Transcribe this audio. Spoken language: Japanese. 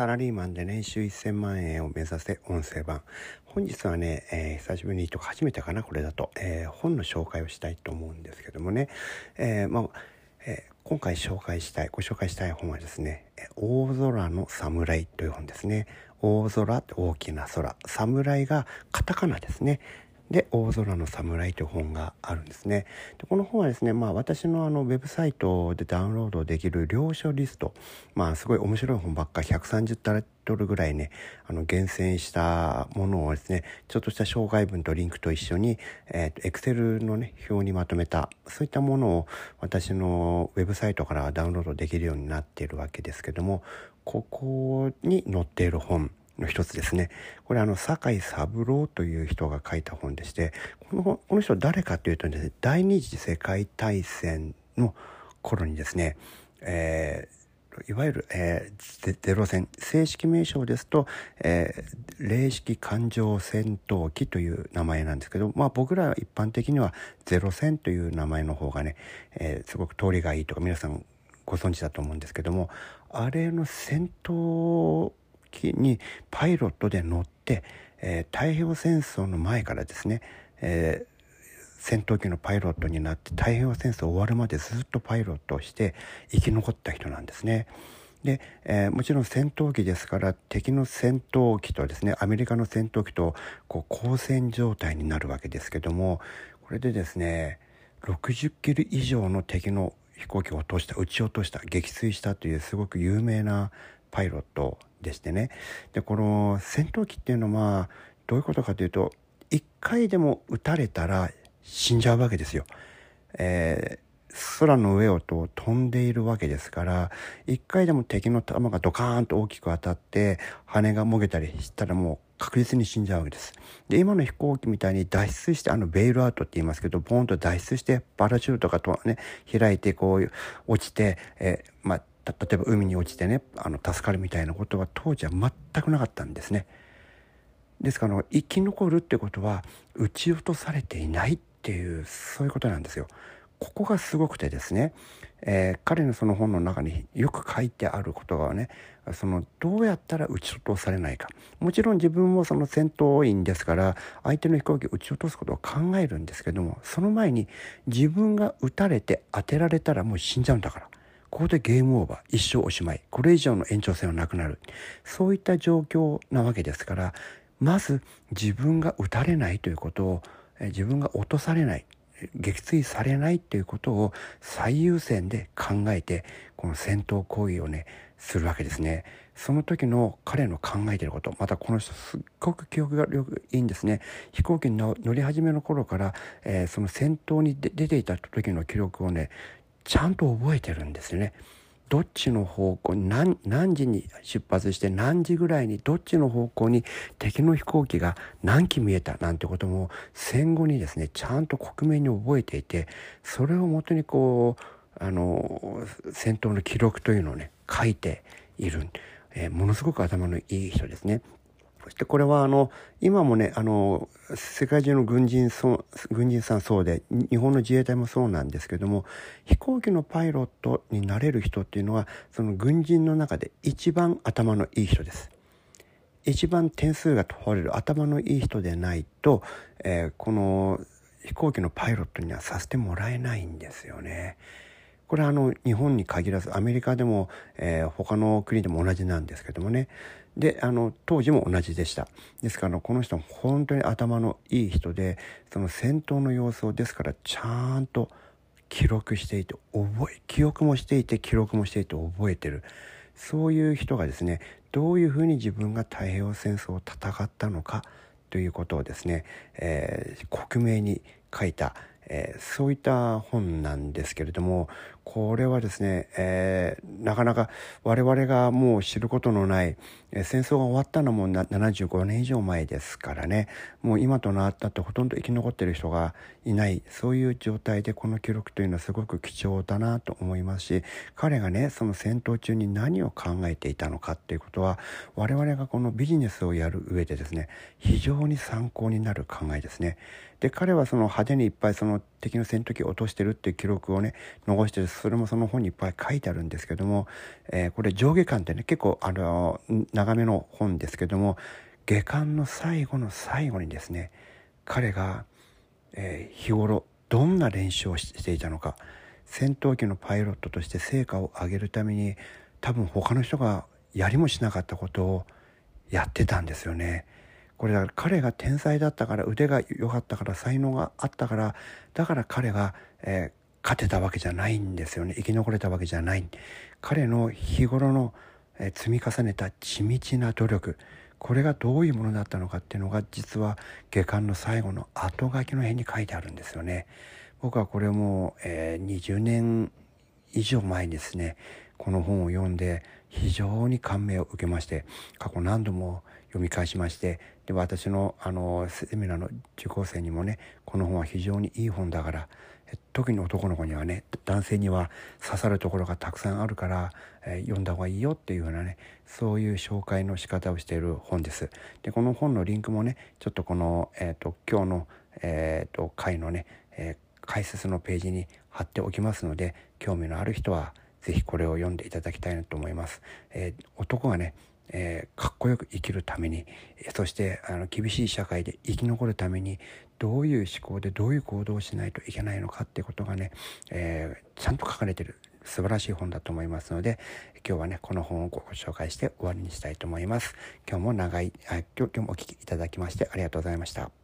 サラリーマンで年収1000万円を目指せ音声版。本日はね、えー、久しぶりにとか初めてかなこれだと、えー、本の紹介をしたいと思うんですけどもね、えー、まあえー、今回紹介したいご紹介したい本はですね「大空の侍」という本ですね。大空って大きな空。侍がカタカナですね。で「大空の侍」という本があるんですね。でこの本はですね、まあ、私のあのウェブサイトでダウンロードできる領書リスト、まあ、すごい面白い本ばっか130タイトルぐらいねあの厳選したものをですねちょっとした紹介文とリンクと一緒に、えーと、Excel のね表にまとめたそういったものを私のウェブサイトからダウンロードできるようになっているわけですけどもここに載っている本の一つですね。これあの、酒井三郎という人が書いた本でして、このこの人誰かというとですね、第二次世界大戦の頃にですね、えーいわゆる、えー、ゼロ戦正式名称ですと、えー、零式艦上戦闘機という名前なんですけど、まあ、僕らは一般的にはゼロ戦という名前の方がね、えー、すごく通りがいいとか皆さんご存知だと思うんですけどもあれの戦闘機にパイロットで乗って、えー、太平洋戦争の前からですね、えー戦闘機のパイロットになって太平洋戦争終わるまでずっとパイロットをして生き残った人なんですね。で、えー、もちろん戦闘機ですから敵の戦闘機とですねアメリカの戦闘機とこう交戦状態になるわけですけどもこれでですね60キロ以上の敵の飛行機を落とした撃ち落とした撃墜したというすごく有名なパイロットでしてねでこの戦闘機っていうのはどういうことかというと1回でも撃たれたら死んじゃうわけですよ。えー、空の上をと飛んでいるわけですから1回でも敵の弾がドカーンと大きく当たって羽がもげたりしたらもう確実に死んじゃうわけです。で今の飛行機みたいに脱出してあのベイルアウトって言いますけどボーンと脱出してパラシュートがとね開いてこう落ちて、えー、まあ例えば海に落ちてねあの助かるみたいなことは当時は全くなかったんですね。ですから生き残るってことは撃ち落とされていないっていうそういうことなんですよ。ここがすごくてですね、えー、彼のその本の中によく書いてあることがねそのどうやったら撃ち落とされないかもちろん自分もその戦闘員ですから相手の飛行機を撃ち落とすことを考えるんですけどもその前に自分が撃たれて当てられたらもう死んじゃうんだからここでゲームオーバー。一生おしまい。これ以上の延長戦はなくなる。そういった状況なわけですからまず自分が撃たれないということを自分が落とされない撃墜されないっていうことを最優先で考えてこの戦闘行為をねするわけですね。その時の彼の考えていること。またこの人すっごく記憶がいいんですね。飛行機に乗り始めの頃から、えー、その戦闘に出ていた時の記録をねちゃんと覚えてるんですね。どっちの方向に何何時に出発して何時ぐらいにどっちの方向に敵の飛行機が何機見えたなんてことも戦後にですねちゃんと克明に覚えていてそれをもとにこうあの戦闘の記録というのをね書いている、えー、ものすごく頭のいい人ですね。そしてこれはあの今もねあの世界中の軍人そ軍人さんそうで日本の自衛隊もそうなんですけども飛行機のパイロットになれる人っていうのはその軍人の中で一番頭のいい人です。一番点数が取れる頭のいい人でないと、えー、この飛行機のパイロットにはさせてもらえないんですよね。これはあの日本に限らずアメリカでも、えー、他の国でも同じなんですけどもね。であの当時も同じでした。ですからこの人本当に頭のいい人でその戦闘の様子をですからちゃんと記録していて覚え記憶もしていて記録もしていて覚えてる。そういう人がですねどういうふうに自分が太平洋戦争を戦ったのかということをですね、えー、克明に書いた、えー、そういった本なんですけれどもこれはですね、えー、なかなか我々がもう知ることのない、えー、戦争が終わったのも75年以上前ですからねもう今となったってほとんど生き残ってる人がいないそういう状態でこの記録というのはすごく貴重だなと思いますし彼がねその戦闘中に何を考えていたのかっていうことは我々がこのビジネスをやる上でですね非常に参考になる考えですね。で彼はその派手にいっぱいその敵の戦闘機を落としてるっていう記録をね残してるそれもその本にいっぱい書いてあるんですけども、えー、これ上下巻ってね結構あの長めの本ですけども下巻の最後の最後にですね彼が、えー、日頃どんな練習をしていたのか戦闘機のパイロットとして成果を上げるために多分他の人がやりもしなかったことをやってたんですよね。これだから彼が天才だったから腕が良かったから才能があったからだから彼が、えー、勝てたわけじゃないんですよね。生き残れたわけじゃない。彼の日頃の、積み重ねた地道な努力。これがどういうものだったのかっていうのが実は下巻の最後の後書きの辺に書いてあるんですよね。僕はこれも、えー、20年以上前にですね。この本を読んで非常に感銘を受けまして過去何度も読み返しましてで私のあのセミナーの受講生にもねこの本は非常にいい本だから特に男の子にはね男性には刺さるところがたくさんあるから、えー、読んだ方がいいよっていうようなねそういう紹介の仕方をしている本です。でこの本のリンクもねちょっとこの、えーと、今日の、えーと、回のね、えー、解説のページに貼っておきますので興味のある人は是非これを読んでいただきたいなと思います。えー、男がねえー、かっこよく生きるためにそしてあの厳しい社会で生き残るためにどういう思考でどういう行動をしないといけないのかっていうことがね、えー、ちゃんと書かれてる素晴らしい本だと思いますので今日はねこの本をご紹介して終わりにしたいと思います。今日も長いあ今日今日もお聴きいただきましてありがとうございました。